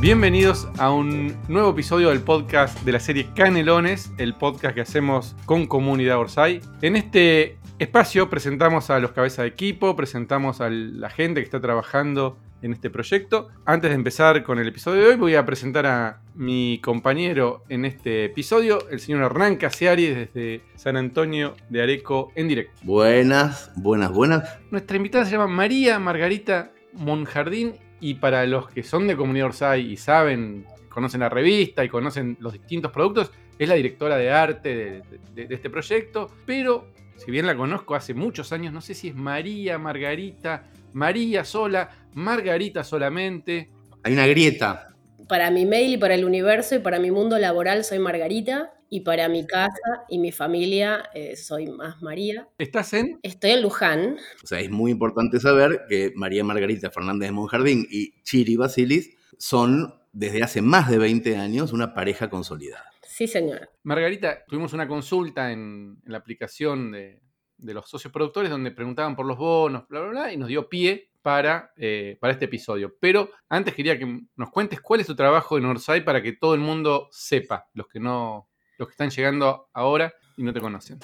Bienvenidos a un nuevo episodio del podcast de la serie Canelones, el podcast que hacemos con Comunidad Orsay. En este espacio presentamos a los cabezas de equipo, presentamos a la gente que está trabajando en este proyecto. Antes de empezar con el episodio de hoy, voy a presentar a mi compañero en este episodio, el señor Hernán Casiari, desde San Antonio de Areco en directo. Buenas, buenas, buenas. Nuestra invitada se llama María Margarita Monjardín y para los que son de Comunidad Orsay y saben, conocen la revista y conocen los distintos productos, es la directora de arte de, de este proyecto, pero si bien la conozco hace muchos años, no sé si es María Margarita, María sola, Margarita solamente. Hay una grieta. Para mi mail y para el universo y para mi mundo laboral soy Margarita y para mi casa y mi familia eh, soy más María. ¿Estás en? Estoy en Luján. O sea, es muy importante saber que María Margarita Fernández de Monjardín y Chiri Basilis son desde hace más de 20 años una pareja consolidada. Sí, señora. Margarita, tuvimos una consulta en, la aplicación de, los socios productores donde preguntaban por los bonos, bla, bla, bla, y nos dio pie para, eh, para este episodio. Pero antes quería que nos cuentes cuál es tu trabajo en Orsay para que todo el mundo sepa, los que no los que están llegando ahora y no te conocen?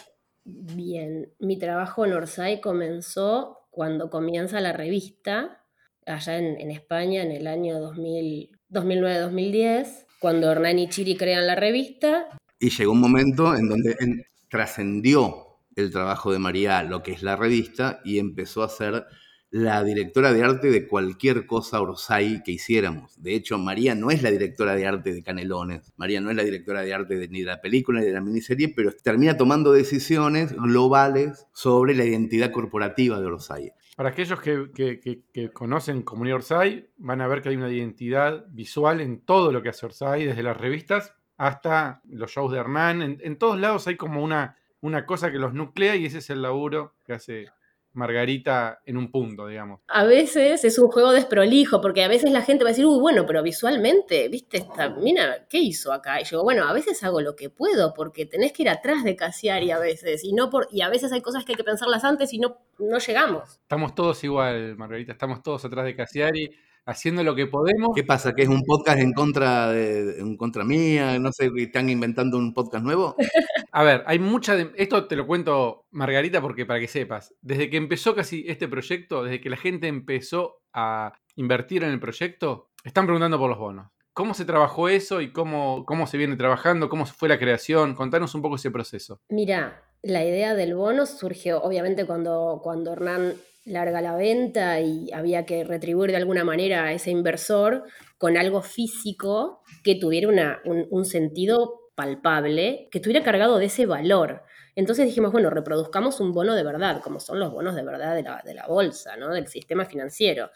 Bien, mi trabajo en Orsay comenzó cuando comienza la revista, allá en, España, en el año 2009-2010, cuando Hernán y Chiri crean la revista. Y llegó un momento en donde trascendió el trabajo de María, lo que es la revista, y empezó a ser la directora de arte de cualquier cosa Orsay que hiciéramos. De hecho, María no es la directora de arte de Canelones, María no es la directora de arte ni de la película ni de la miniserie, pero termina tomando decisiones globales sobre la identidad corporativa de Orsay. Para aquellos que, conocen Comunidad Orsay, van a ver que hay una identidad visual en todo lo que hace Orsay, desde las revistas hasta los shows de Hernán. En, en todos lados hay como una, una cosa que los nuclea y ese es el laburo que hace Margarita en un punto, digamos. A veces es un juego desprolijo, porque a veces la gente va a decir, uy, bueno, pero visualmente, viste, esta mina, ¿qué hizo acá? Y yo, bueno, a veces hago lo que puedo, porque tenés que ir atrás de Casiari a veces, y no por, y a veces hay cosas que hay que pensarlas antes y no, no llegamos. Estamos todos igual, Margarita, estamos todos atrás de Casiari haciendo lo que podemos. ¿Qué pasa? ¿Que es un podcast en contra de en contra mía? No sé, ¿están inventando un podcast nuevo? A ver, hay mucha de, esto te lo cuento Margarita porque para que sepas, desde que empezó casi este proyecto, desde que la gente empezó a invertir en el proyecto, están preguntando por los bonos. ¿Cómo se trabajó eso y cómo, cómo se viene trabajando? ¿Cómo fue la creación? Contanos un poco ese proceso. Mira, la idea del bono surgió obviamente cuando, cuando Hernán larga la venta y había que retribuir de alguna manera a ese inversor con algo físico que tuviera un, sentido palpable, que estuviera cargado de ese valor. Entonces dijimos, bueno, reproduzcamos un bono de verdad, como son los bonos de verdad de la, de la bolsa, ¿no? del sistema financiero.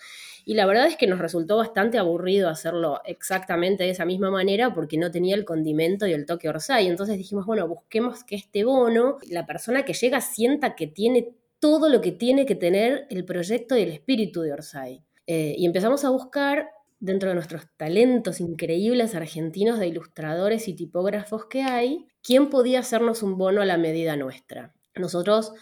Y la verdad es que nos resultó bastante aburrido hacerlo exactamente de esa misma manera porque no tenía el condimento y el toque Orsay. Entonces dijimos, bueno, busquemos que este bono, la persona que llega sienta que tiene todo lo que tiene que tener el proyecto y el espíritu de Orsay. Eh, y empezamos a buscar dentro de nuestros talentos increíbles argentinos de ilustradores y tipógrafos que hay, quién podía hacernos un bono a la medida nuestra. Nosotros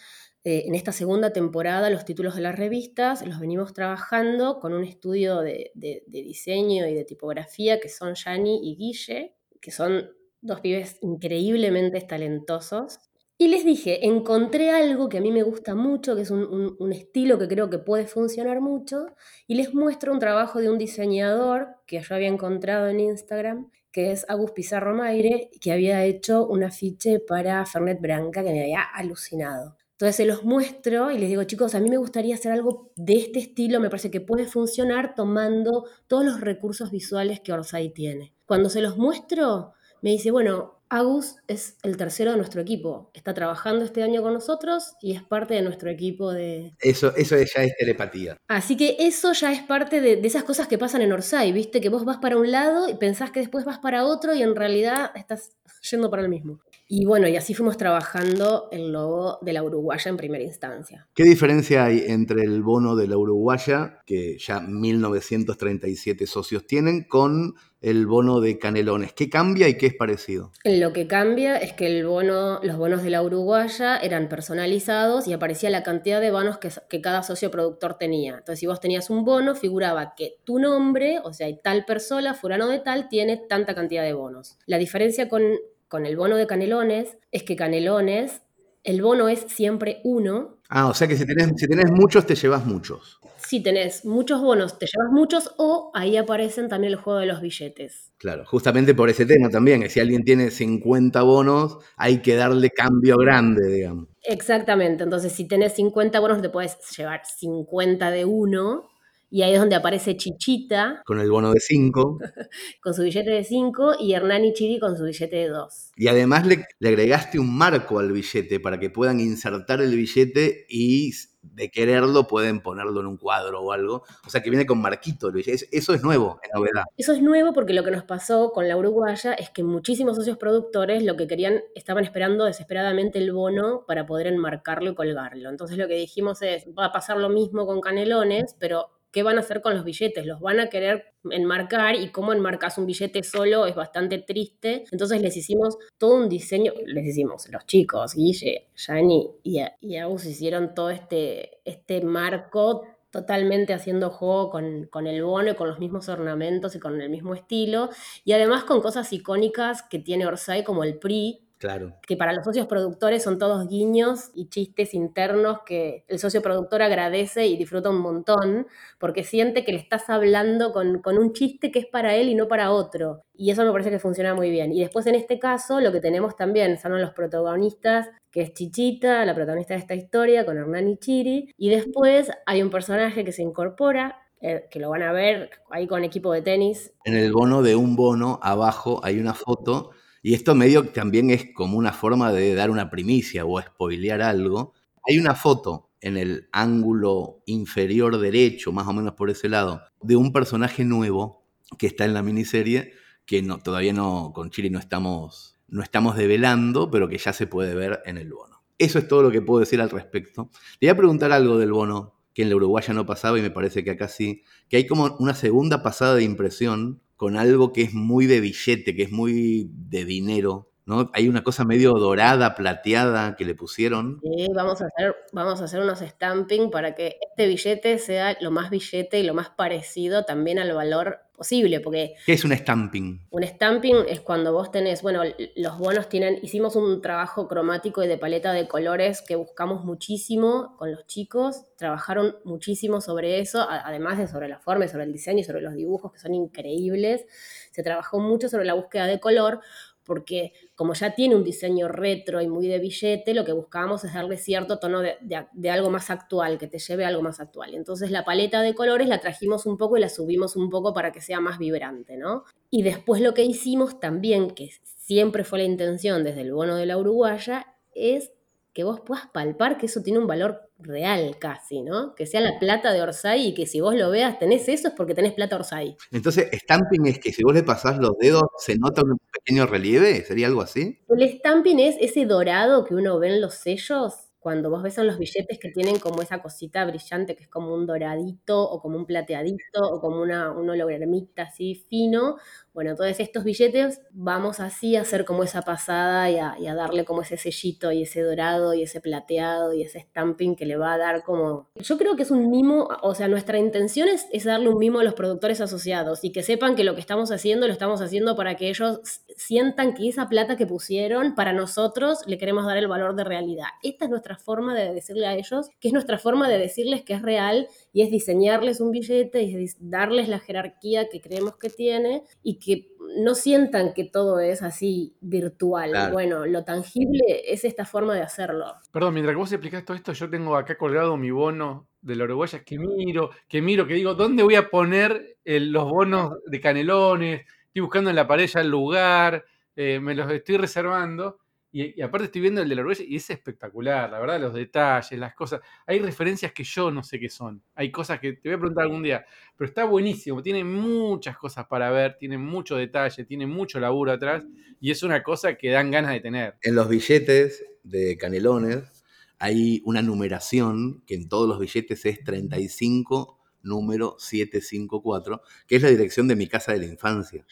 eh, en esta segunda temporada los títulos de las revistas los venimos trabajando con un estudio de, diseño y de tipografía que son Yani y Guille, que son dos pibes increíblemente talentosos y les dije, encontré algo que a mí me gusta mucho, que es un, estilo que creo que puede funcionar mucho, y les muestro un trabajo de un diseñador que yo había encontrado en Instagram, que es Agus Pizarro Maire, que había hecho un afiche para Fernet Branca que me había alucinado. Entonces se los muestro y les digo, chicos, a mí me gustaría hacer algo de este estilo, me parece que puede funcionar tomando todos los recursos visuales que Orsay tiene. Cuando se los muestro, me dice, bueno, Agus es el tercero de nuestro equipo. Está trabajando este año con nosotros y es parte de nuestro equipo de... Eso, eso ya es telepatía. Así que eso ya es parte de, esas cosas que pasan en Orsay, ¿viste? Que vos vas para un lado y pensás que después vas para otro y en realidad estás yendo para el mismo. Y bueno, y así fuimos trabajando el logo de la Uruguaya en primera instancia. ¿Qué diferencia hay entre el bono de la Uruguaya, que ya 1937 socios tienen, con el bono de Canelones? ¿Qué cambia y qué es parecido? Lo que cambia es que el bono, los bonos de la Uruguaya eran personalizados y aparecía la cantidad de bonos que, que cada socio productor tenía. Entonces, si vos tenías un bono, figuraba que tu nombre, o sea, tal persona, fulano de tal, tiene tanta cantidad de bonos. La diferencia con con el bono de Canelones es que Canelones, el bono es siempre uno. Ah, o sea que si tenés, si tenés muchos, te llevas muchos. Si tenés muchos bonos, te llevas muchos, o ahí aparecen también el juego de los billetes. Claro, justamente por ese tema también, que si alguien tiene 50 bonos, hay que darle cambio grande, digamos. Exactamente, entonces si tenés 50 bonos, te puedes llevar 50 de uno y ahí es donde aparece Chichita. Con el bono de 5. con su billete de 5 y Hernán Chiri con su billete de 2. Y además le, agregaste un marco al billete para que puedan insertar el billete y de quererlo pueden ponerlo en un cuadro o algo. O sea que viene con marquito el billete. Eso es nuevo, es novedad. Eso es nuevo porque lo que nos pasó con la Uruguaya es que muchísimos socios productores lo que querían, estaban esperando desesperadamente el bono para poder enmarcarlo y colgarlo. Entonces lo que dijimos es, va a pasar lo mismo con Canelones, pero qué van a hacer con los billetes, los van a querer enmarcar y cómo enmarcas un billete solo es bastante triste. Entonces les hicimos todo un diseño, les hicimos los chicos, Guille, Yani y, y Agus hicieron todo este, este marco totalmente haciendo juego con, con, el bono y con los mismos ornamentos y con el mismo estilo, y además con cosas icónicas que tiene Orsay como el PRI, Claro. Que para los socios productores son todos guiños y chistes internos que el socio productor agradece y disfruta un montón, porque siente que le estás hablando con, un chiste que es para él y no para otro. Y eso me parece que funciona muy bien. Y después en este caso lo que tenemos también son los protagonistas, que es Chichita, la protagonista de esta historia, con Hernán y Chiri. Y después hay un personaje que se incorpora, eh, que lo van a ver ahí con equipo de tenis. En el bono de un bono, abajo hay una foto y esto medio también es como una forma de dar una primicia o spoilear algo. Hay una foto en el ángulo inferior derecho, más o menos por ese lado, de un personaje nuevo que está en la miniserie, que todavía no, con Chile no estamos, no estamos develando, pero que ya se puede ver en el bono. Eso es todo lo que puedo decir al respecto. Le voy a preguntar algo del bono, que en la Uruguaya no pasaba y me parece que acá sí, que hay como una segunda pasada de impresión con algo que es muy de billete, que es muy de dinero, ¿no? Hay una cosa medio dorada, plateada que le pusieron. Sí, vamos a hacer, vamos a hacer unos stamping para que este billete sea lo más billete y lo más parecido también al valor posible, porque... ¿Qué es un stamping? Un stamping es cuando vos tenés, bueno, los bonos tienen, hicimos un trabajo cromático y de paleta de colores que buscamos muchísimo con los chicos, trabajaron muchísimo sobre eso, además de sobre la forma, sobre el diseño y sobre los dibujos que son increíbles, se trabajó mucho sobre la búsqueda de color, porque como ya tiene un diseño retro y muy de billete, lo que buscábamos es darle cierto tono de, algo más actual, que te lleve a algo más actual. Entonces la paleta de colores la trajimos un poco y la subimos un poco para que sea más vibrante, ¿no? Y después lo que hicimos también, que siempre fue la intención desde el bono de la Uruguaya, es que vos puedas palpar que eso tiene un valor real casi, ¿no? Que sea la plata de Orsay y que si vos lo veas tenés eso es porque tenés plata Orsay. Entonces, stamping es que si vos le pasás los dedos se nota un pequeño relieve, ¿sería algo así? El stamping es ese dorado que uno ve en los sellos cuando vos ves en los billetes que tienen como esa cosita brillante que es como un doradito o como un plateadito o como una, un hologramita así fino, bueno, todos estos billetes vamos así a hacer como esa pasada y a, darle como ese sellito y ese dorado y ese plateado y ese stamping que le va a dar como... Yo creo que es un mimo, o sea, nuestra intención es, es darle un mimo a los productores asociados y que sepan que lo que estamos haciendo lo estamos haciendo para que ellos sientan que esa plata que pusieron para nosotros le queremos dar el valor de realidad. Esta es nuestra forma de decirle a ellos, que es nuestra forma de decirles que es real y es diseñarles un billete y es darles la jerarquía que creemos que tiene y que no sientan que todo es así virtual. Bueno, lo tangible es esta forma de hacerlo. Perdón, mientras que vos explicás todo esto, yo tengo acá colgado mi bono de la Uruguaya que miro, que miro, que digo, ¿dónde voy a poner los bonos de canelones? Estoy buscando en la pared ya el lugar, eh, me los estoy reservando. Y, aparte estoy viendo el de la Uruguaya y es espectacular, la verdad, los detalles, las cosas. Hay referencias que yo no sé qué son. Hay cosas que te voy a preguntar algún día. Pero está buenísimo, tiene muchas cosas para ver, tiene mucho detalle, tiene mucho laburo atrás y es una cosa que dan ganas de tener. En los billetes de Canelones hay una numeración que en todos los billetes es 35 número 754, que es la dirección de mi casa de la infancia.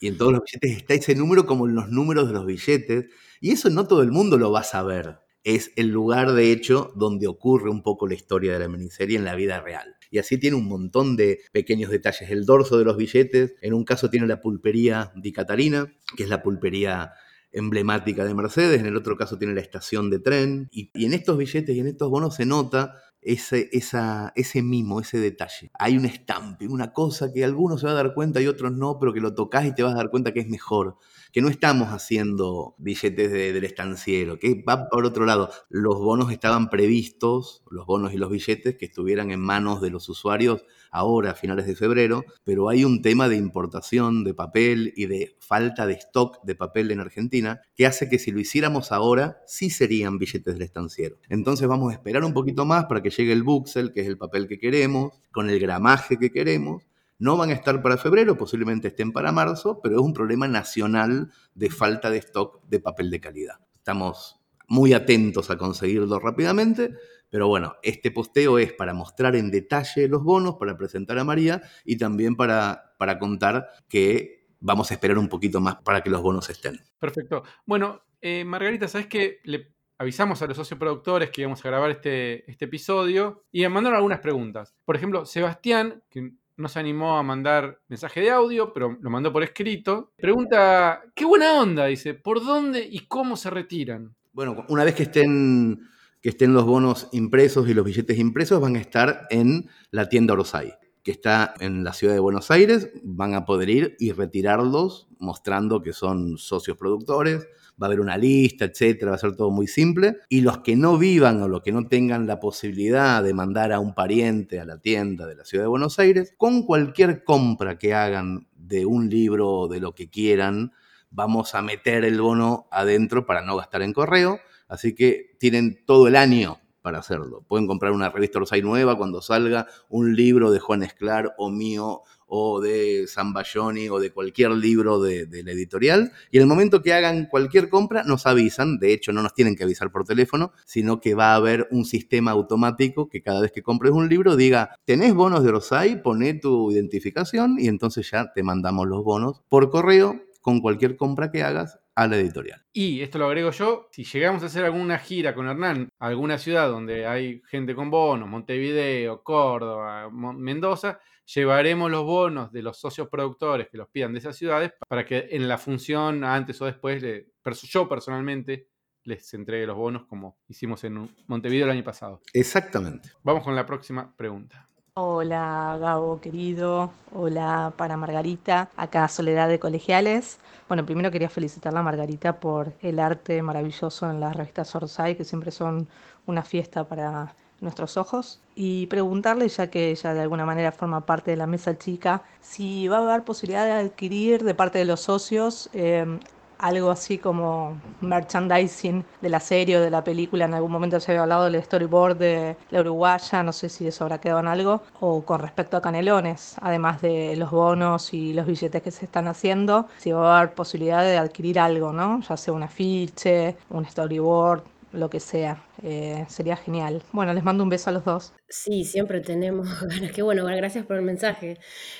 Y en todos los billetes está ese número como en los números de los billetes. Y eso no todo el mundo lo va a saber. Es el lugar, de hecho, donde ocurre un poco la historia de la miniserie en la vida real. Y así tiene un montón de pequeños detalles. El dorso de los billetes, en un caso tiene la pulpería Di Catalina, que es la pulpería emblemática de Mercedes, en el otro caso tiene la estación de tren, y, y en estos billetes y en estos bonos se nota ese, esa, ese mimo, ese detalle. Hay un estampe, una cosa que algunos se van a dar cuenta y otros no, pero que lo tocas y te vas a dar cuenta que es mejor. Que no estamos haciendo billetes del estanciero, que va por otro lado. Los bonos estaban previstos, los bonos y los billetes, que estuvieran en manos de los usuarios ahora, a finales de febrero, pero hay un tema de importación de papel y de falta de stock de papel en Argentina que hace que si lo hiciéramos ahora, sí serían billetes del estanciero. Entonces vamos a esperar un poquito más para que llegue el buxel, que es el papel que queremos, con el gramaje que queremos. No van a estar para febrero, posiblemente estén para marzo, pero es un problema nacional de falta de stock de papel de calidad. Estamos muy atentos a conseguirlo rápidamente, pero bueno, este posteo es para mostrar en detalle los bonos, para presentar a María y también para, para contar que vamos a esperar un poquito más para que los bonos estén. Perfecto. Bueno, eh, Margarita, ¿sabes qué? Le avisamos a los socios productores que íbamos a grabar este, este episodio y me mandaron algunas preguntas. Por ejemplo, Sebastián, que no se animó a mandar mensaje de audio, pero lo mandó por escrito, pregunta, qué buena onda, dice, ¿por dónde y cómo se retiran? Bueno, una vez que estén que estén los bonos impresos y los billetes impresos van a estar en la tienda Orosai, que está en la ciudad de Buenos Aires. Van a poder ir y retirarlos mostrando que son socios productores. Va a haber una lista, etcétera, va a ser todo muy simple. Y los que no vivan o los que no tengan la posibilidad de mandar a un pariente a la tienda de la ciudad de Buenos Aires, con cualquier compra que hagan de un libro o de lo que quieran, vamos a meter el bono adentro para no gastar en correo Así que tienen todo el año para hacerlo. Pueden comprar una revista Rosay nueva cuando salga, un libro de Juan Esclar o mío o de San Bayoni o de cualquier libro de, la editorial. Y en el momento que hagan cualquier compra, nos avisan. De hecho, no nos tienen que avisar por teléfono, sino que va a haber un sistema automático que cada vez que compres un libro diga, tenés bonos de Rosay, poné tu identificación y entonces ya te mandamos los bonos por correo con cualquier compra que hagas a la editorial. Y esto lo agrego yo, si llegamos a hacer alguna gira con Hernán a alguna ciudad donde hay gente con bonos, Montevideo, Córdoba, Mendoza, llevaremos los bonos de los socios productores que los pidan de esas ciudades para que en la función antes o después, yo personalmente les entregue los bonos como hicimos en Montevideo el año pasado. Exactamente. Vamos con la próxima pregunta. Hola Gabo querido, hola para Margarita, acá Soledad de Colegiales. Bueno, primero quería felicitarla a Margarita por el arte maravilloso en las revistas Orsay, que siempre son una fiesta para nuestros ojos, y preguntarle, ya que ella de alguna manera forma parte de la mesa chica, si va a haber posibilidad de adquirir de parte de los socios eh, algo así como merchandising de la serie o de la película. En algún momento se había hablado del storyboard de la uruguaya, no sé si eso habrá quedado en algo. O con respecto a Canelones, además de los bonos y los billetes que se están haciendo, si va a haber posibilidad de adquirir algo, ¿no? Ya sea un afiche, un storyboard, lo que sea. Eh, sería genial. Bueno, les mando un beso a los dos. Sí, siempre tenemos ganas. Qué bueno, gracias por el mensaje.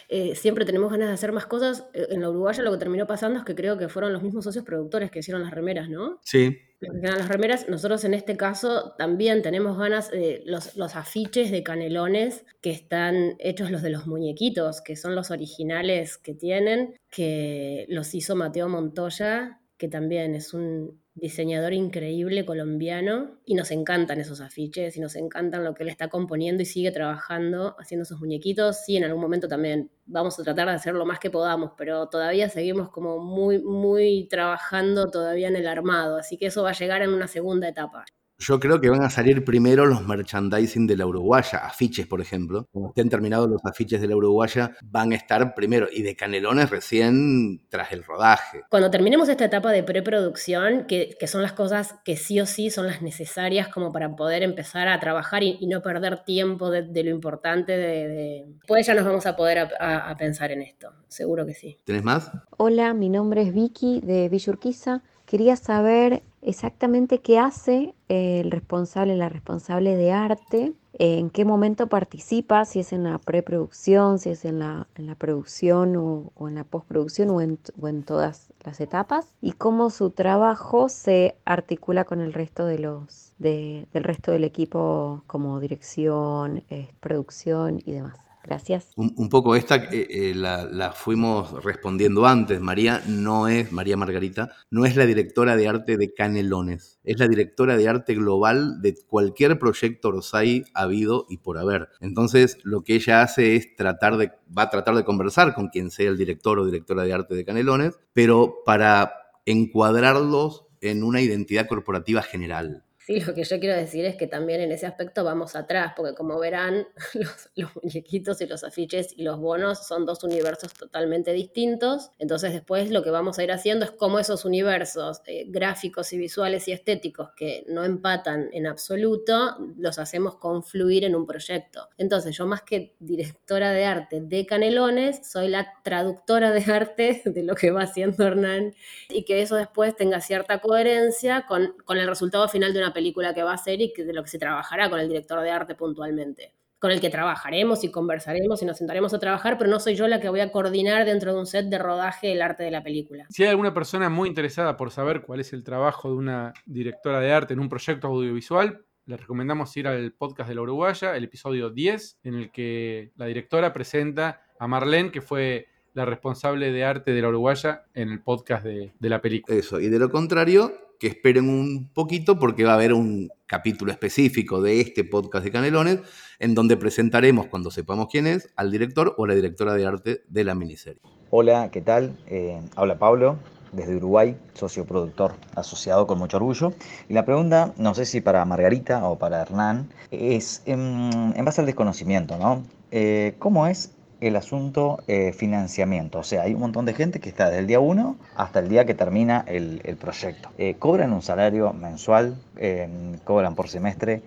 Eh, siempre tenemos ganas de hacer más cosas. Eh, en la Uruguaya lo que terminó pasando es que creo que fueron los mismos socios productores que hicieron las remeras, ¿no? Sí. las remeras. Nosotros en este caso también tenemos ganas de los, los afiches de canelones que están hechos los de los muñequitos, que son los originales que tienen, que los hizo Mateo Montoya, que también es un diseñador increíble colombiano y nos encantan esos afiches y nos encantan lo que él está componiendo y sigue trabajando haciendo esos muñequitos. Sí, en algún momento también vamos a tratar de hacer lo más que podamos, pero todavía seguimos como muy, muy trabajando todavía en el armado, así que eso va a llegar en una segunda etapa. Yo creo que van a salir primero los merchandising de la Uruguaya, afiches, por ejemplo. Cuando estén terminados los afiches de la Uruguaya, van a estar primero y de Canelones recién tras el rodaje. Cuando terminemos esta etapa de preproducción, que, que son las cosas que sí o sí son las necesarias como para poder empezar a trabajar y, no perder tiempo de, lo importante, de, pues ya nos vamos a poder a, pensar en esto, seguro que sí. ¿Tenés más? Hola, mi nombre es Vicky de Villurquiza. Quería saber exactamente qué hace el responsable, la responsable de arte, en qué momento participa, si es en la preproducción, si es en la, producción o, en la postproducción o en, todas las etapas, y cómo su trabajo se articula con el resto de los, del resto del equipo como dirección, eh, producción y demás. Gracias. Un, poco esta eh, eh, la, fuimos respondiendo antes. María no es, María Margarita, no es la directora de arte de Canelones, es la directora de arte global de cualquier proyecto Orsay habido y por haber. Entonces, lo que ella hace es tratar de, va a tratar de conversar con quien sea el director o directora de arte de Canelones, pero para encuadrarlos en una identidad corporativa general. Sí, lo que yo quiero decir es que también en ese aspecto vamos atrás, porque como verán, los, muñequitos y los afiches y los bonos son dos universos totalmente distintos. Entonces después lo que vamos a ir haciendo es cómo esos universos eh, gráficos y visuales y estéticos que no empatan en absoluto, los hacemos confluir en un proyecto. Entonces yo más que directora de arte de Canelones, soy la traductora de arte de lo que va haciendo Hernán y que eso después tenga cierta coherencia con, con el resultado final de una película que va a ser y de lo que se trabajará con el director de arte puntualmente. Con el que trabajaremos y conversaremos y nos sentaremos a trabajar, pero no soy yo la que voy a coordinar dentro de un set de rodaje el arte de la película. Si hay alguna persona muy interesada por saber cuál es el trabajo de una directora de arte en un proyecto audiovisual, les recomendamos ir al podcast de la Uruguaya, el episodio 10, en el que la directora presenta a Marlene, que fue la responsable de arte de la Uruguaya en el podcast de, de la película. Eso, y de lo contrario, que esperen un poquito porque va a haber un capítulo específico de este podcast de Canelones en donde presentaremos, cuando sepamos quién es, al director o la directora de arte de la miniserie. Hola, ¿qué tal? Eh, habla Pablo, desde Uruguay, socio productor asociado con mucho orgullo. Y la pregunta, no sé si para Margarita o para Hernán, es en, base al desconocimiento, ¿no? Eh, ¿Cómo es el asunto eh, financiamiento. O sea, hay un montón de gente que está desde el día 1 hasta el día que termina el, proyecto. Eh, cobran un salario mensual, eh, cobran por semestre,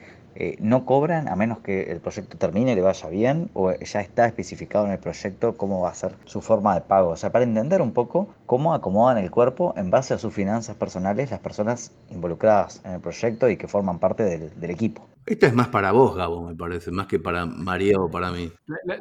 no cobran a menos que el proyecto termine y le vaya bien o ya está especificado en el proyecto cómo va a ser su forma de pago. O sea, para entender un poco cómo acomodan el cuerpo en base a sus finanzas personales las personas involucradas en el proyecto y que forman parte del equipo. Esta es más para vos, Gabo, me parece, más que para María o para mí.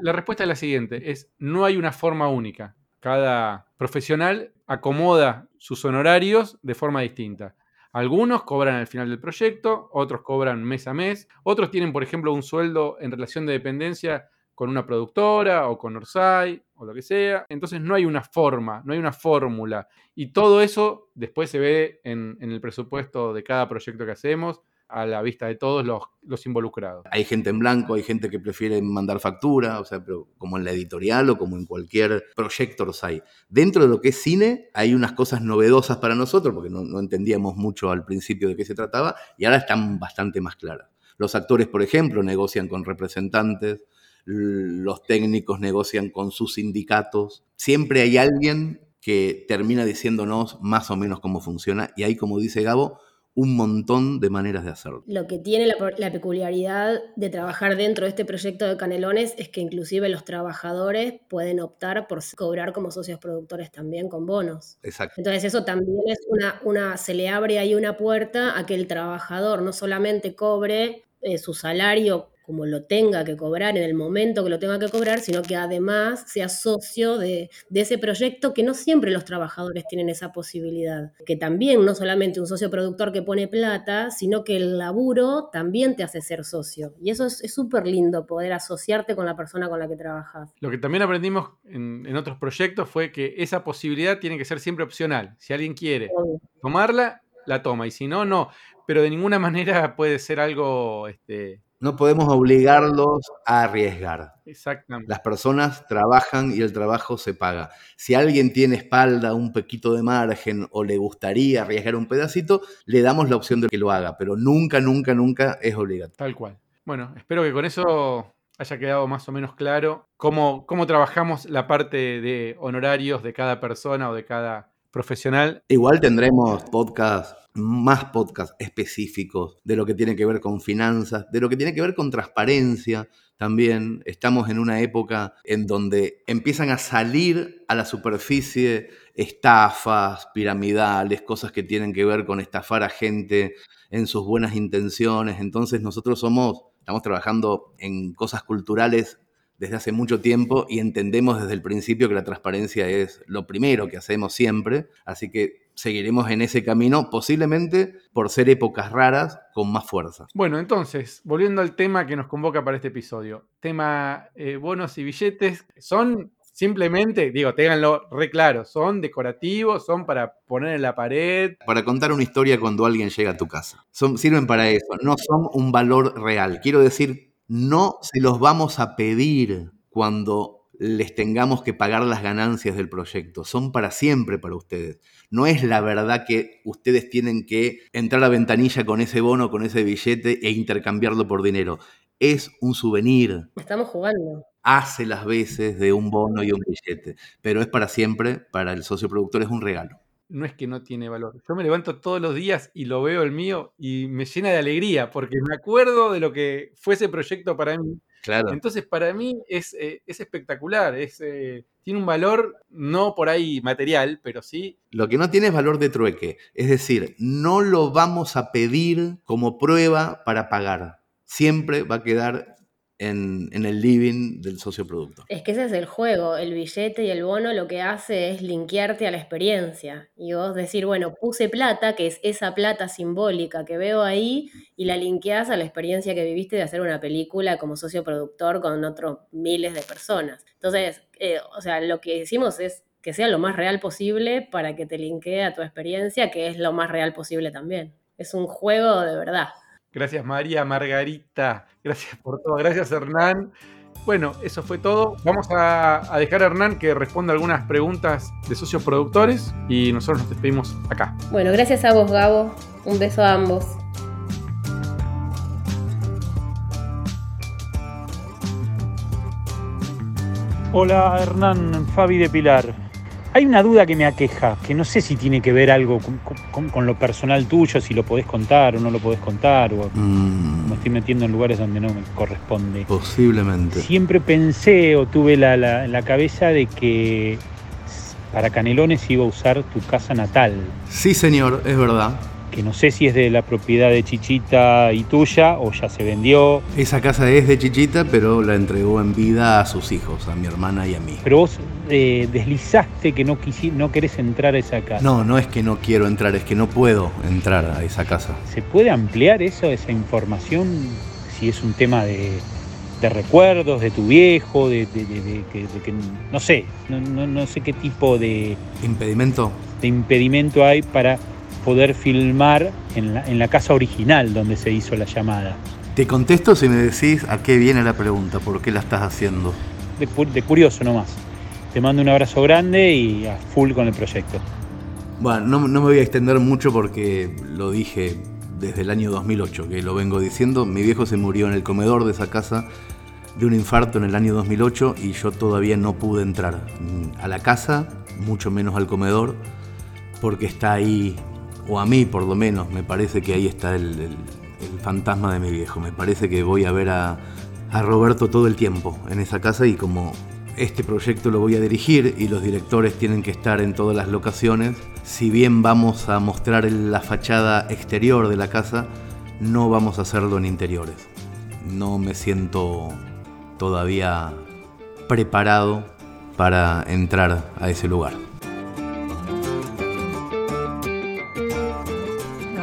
La, respuesta es la siguiente, es no hay una forma única. Cada profesional acomoda sus honorarios de forma distinta. Algunos cobran al final del proyecto, otros cobran mes a mes, otros tienen, por ejemplo, un sueldo en relación de dependencia con una productora o con Orsay o lo que sea. Entonces no hay una forma, no hay una fórmula. Y todo eso después se ve en el presupuesto de cada proyecto que hacemos a la vista de todos los, involucrados. Hay gente en blanco, hay gente que prefiere mandar factura, o sea, pero como en la editorial o como en cualquier proyecto los hay. Dentro de lo que es cine hay unas cosas novedosas para nosotros, porque no, no entendíamos mucho al principio de qué se trataba, y ahora están bastante más claras. Los actores, por ejemplo, negocian con representantes, los técnicos negocian con sus sindicatos. Siempre hay alguien que termina diciéndonos más o menos cómo funciona, y ahí, como dice Gabo, un montón de maneras de hacerlo. Lo que tiene la, peculiaridad de trabajar dentro de este proyecto de Canelones es que inclusive los trabajadores pueden optar por cobrar como socios productores también con bonos. Exacto. Entonces eso también es una, una se le abre ahí una puerta a que el trabajador no solamente cobre eh, su salario como lo tenga que cobrar en el momento que lo tenga que cobrar, sino que además sea socio de, ese proyecto, que no siempre los trabajadores tienen esa posibilidad. Que también no solamente un socio productor que pone plata, sino que el laburo también te hace ser socio. Y eso es súper lindo, poder asociarte con la persona con la que trabajas. Lo que también aprendimos en, otros proyectos fue que esa posibilidad tiene que ser siempre opcional. Si alguien quiere tomarla, la toma, y si no, no. Pero de ninguna manera puede ser algo... Este, No podemos obligarlos a arriesgar. Exactamente. Las personas trabajan y el trabajo se paga. Si alguien tiene espalda, un poquito de margen o le gustaría arriesgar un pedacito, le damos la opción de que lo haga, pero nunca, nunca, nunca es obligatorio. Tal cual. Bueno, espero que con eso haya quedado más o menos claro cómo, cómo trabajamos la parte de honorarios de cada persona o de cada profesional. Igual tendremos podcast, más podcasts específicos de lo que tiene que ver con finanzas, de lo que tiene que ver con transparencia. También estamos en una época en donde empiezan a salir a la superficie estafas piramidales, cosas que tienen que ver con estafar a gente en sus buenas intenciones. Entonces nosotros somos, estamos trabajando en cosas culturales desde hace mucho tiempo y entendemos desde el principio que la transparencia es lo primero que hacemos siempre, así que seguiremos en ese camino, posiblemente por ser épocas raras con más fuerza. Bueno, entonces, volviendo al tema que nos convoca para este episodio, tema eh, bonos y billetes, son simplemente, digo, ténganlo re claro, son decorativos, son para poner en la pared. Para contar una historia cuando alguien llega a tu casa. Son, sirven para eso, no son un valor real. Quiero decir no se los vamos a pedir cuando les tengamos que pagar las ganancias del proyecto. Son para siempre para ustedes. No es la verdad que ustedes tienen que entrar a ventanilla con ese bono, con ese billete e intercambiarlo por dinero. Es un souvenir. Estamos jugando. Hace las veces de un bono y un billete, pero es para siempre, para el socio productor es un regalo no es que no tiene valor. Yo me levanto todos los días y lo veo el mío y me llena de alegría porque me acuerdo de lo que fue ese proyecto para mí. Claro. Entonces, para mí es, eh, espectacular. Es, eh, tiene un valor no por ahí material, pero sí. Lo que no tiene es valor de trueque. Es decir, no lo vamos a pedir como prueba para pagar. Siempre va a quedar en, el living del socio productor. Es que ese es el juego, el billete y el bono lo que hace es linkearte a la experiencia y vos decir, bueno, puse plata, que es esa plata simbólica que veo ahí, y la linkeás a la experiencia que viviste de hacer una película como socio productor con otros miles de personas. Entonces, eh, o sea, lo que decimos es que sea lo más real posible para que te linkee a tu experiencia, que es lo más real posible también. Es un juego de verdad. Gracias María, Margarita, gracias por todo, gracias Hernán. Bueno, eso fue todo. Vamos a, dejar a Hernán que responda algunas preguntas de socios productores y nosotros nos despedimos acá. Bueno, gracias a vos Gabo, un beso a ambos. Hola Hernán, Fabi de Pilar. Hay una duda que me aqueja, que no sé si tiene que ver algo con, lo personal tuyo, si lo podés contar o no lo podés contar, o mm. me estoy metiendo en lugares donde no me corresponde. Posiblemente. Siempre pensé o tuve la, en la cabeza de que para Canelones iba a usar tu casa natal. Sí, señor, es verdad que no sé si es de la propiedad de Chichita y tuya o ya se vendió. Esa casa es de Chichita, pero la entregó en vida a sus hijos, a mi hermana y a mí. Pero vos eh, deslizaste que no, no querés entrar a esa casa. No, no es que no quiero entrar, es que no puedo entrar a esa casa. ¿Se puede ampliar eso, esa información, si es un tema de, recuerdos de tu viejo, de, que, no sé, no, no sé qué tipo de... ¿Impedimento? De impedimento hay para poder filmar en la, casa original donde se hizo la llamada. Te contesto si me decís a qué viene la pregunta, por qué la estás haciendo. De, curioso nomás. Te mando un abrazo grande y a full con el proyecto. Bueno, no, no, me voy a extender mucho porque lo dije desde el año 2008, que lo vengo diciendo. Mi viejo se murió en el comedor de esa casa de un infarto en el año 2008 y yo todavía no pude entrar a la casa, mucho menos al comedor, porque está ahí o a mí por lo menos, me parece que ahí está el, fantasma de mi viejo. Me parece que voy a ver a, a Roberto todo el tiempo en esa casa y como este proyecto lo voy a dirigir y los directores tienen que estar en todas las locaciones, si bien vamos a mostrar la fachada exterior de la casa, no vamos a hacerlo en interiores. No me siento todavía preparado para entrar a ese lugar.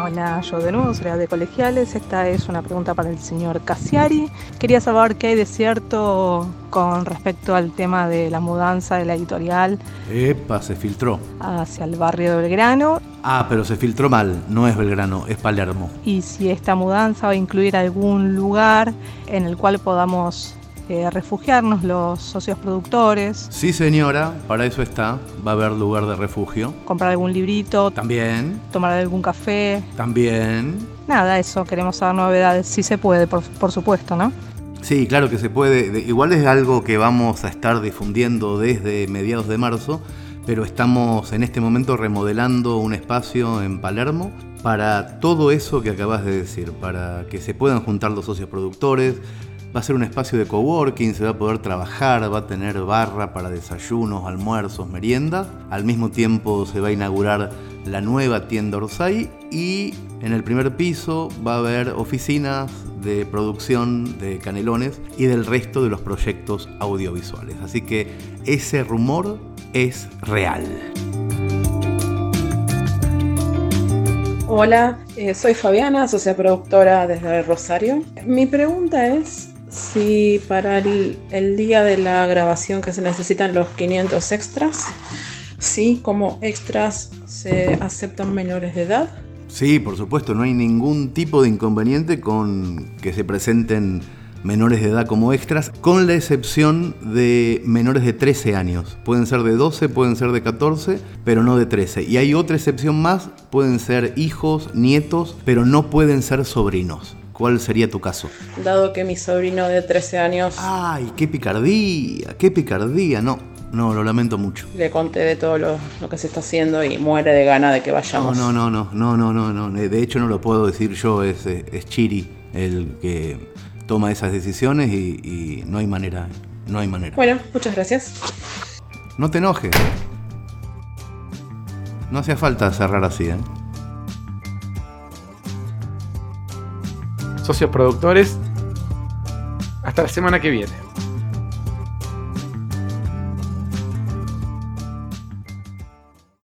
Hola, yo de nuevo, Soledad de Colegiales. Esta es una pregunta para el señor Cassiari. Quería saber qué hay de cierto con respecto al tema de la mudanza de la editorial Epa, se filtró. hacia el barrio de Belgrano Ah, pero se filtró mal. No es Belgrano, es Palermo. y si esta mudanza va a incluir algún lugar en el cual podamos eh, refugiarnos los socios productores, Sí, señora, para eso está. Va a haber lugar de refugio. comprar algún librito, También, tomar algún café. también. Nada, eso, queremos saber novedades, si se puede, por, por supuesto, ¿no? Sí, claro que se puede. De- Igual es algo que vamos a estar difundiendo desde mediados de marzo, pero estamos en este momento remodelando un espacio en Palermo para todo eso que acabas de decir, para que se puedan juntar los socios productores. Va a ser un espacio de coworking, se va a poder trabajar, va a tener barra para desayunos, almuerzos, meriendas. Al mismo tiempo se va a inaugurar la nueva tienda Orsay y en el primer piso va a haber oficinas de producción de canelones y del resto de los proyectos audiovisuales. Así que ese rumor es real. Hola, eh, soy Fabiana, socia productora desde Rosario. Mi pregunta es si para el, día de la grabación que se necesitan los 500 extras, si como extras se aceptan menores de edad. Sí, por supuesto, no hay ningún tipo de inconveniente con que se presenten menores de edad como extras, con la excepción de menores de 13 años. Pueden ser de 12, pueden ser de 14, pero no de 13. Y hay otra excepción más, pueden ser hijos, nietos, pero no pueden ser sobrinos. ¿Cuál sería tu caso? Dado que mi sobrino de 13 años ¡Ay, qué picardía! ¡Qué picardía! No, no, lo lamento mucho. le conté de todo lo, lo que se está haciendo y muere de gana de que vayamos. no, no, no, no, no, no, no. De hecho no lo puedo decir yo, es, eh, es Chiri el que toma esas decisiones y, y no hay manera, no hay manera. Bueno, muchas gracias. No te enojes. No hacía falta cerrar así, ¿eh? Socios productores. Hasta la semana que viene.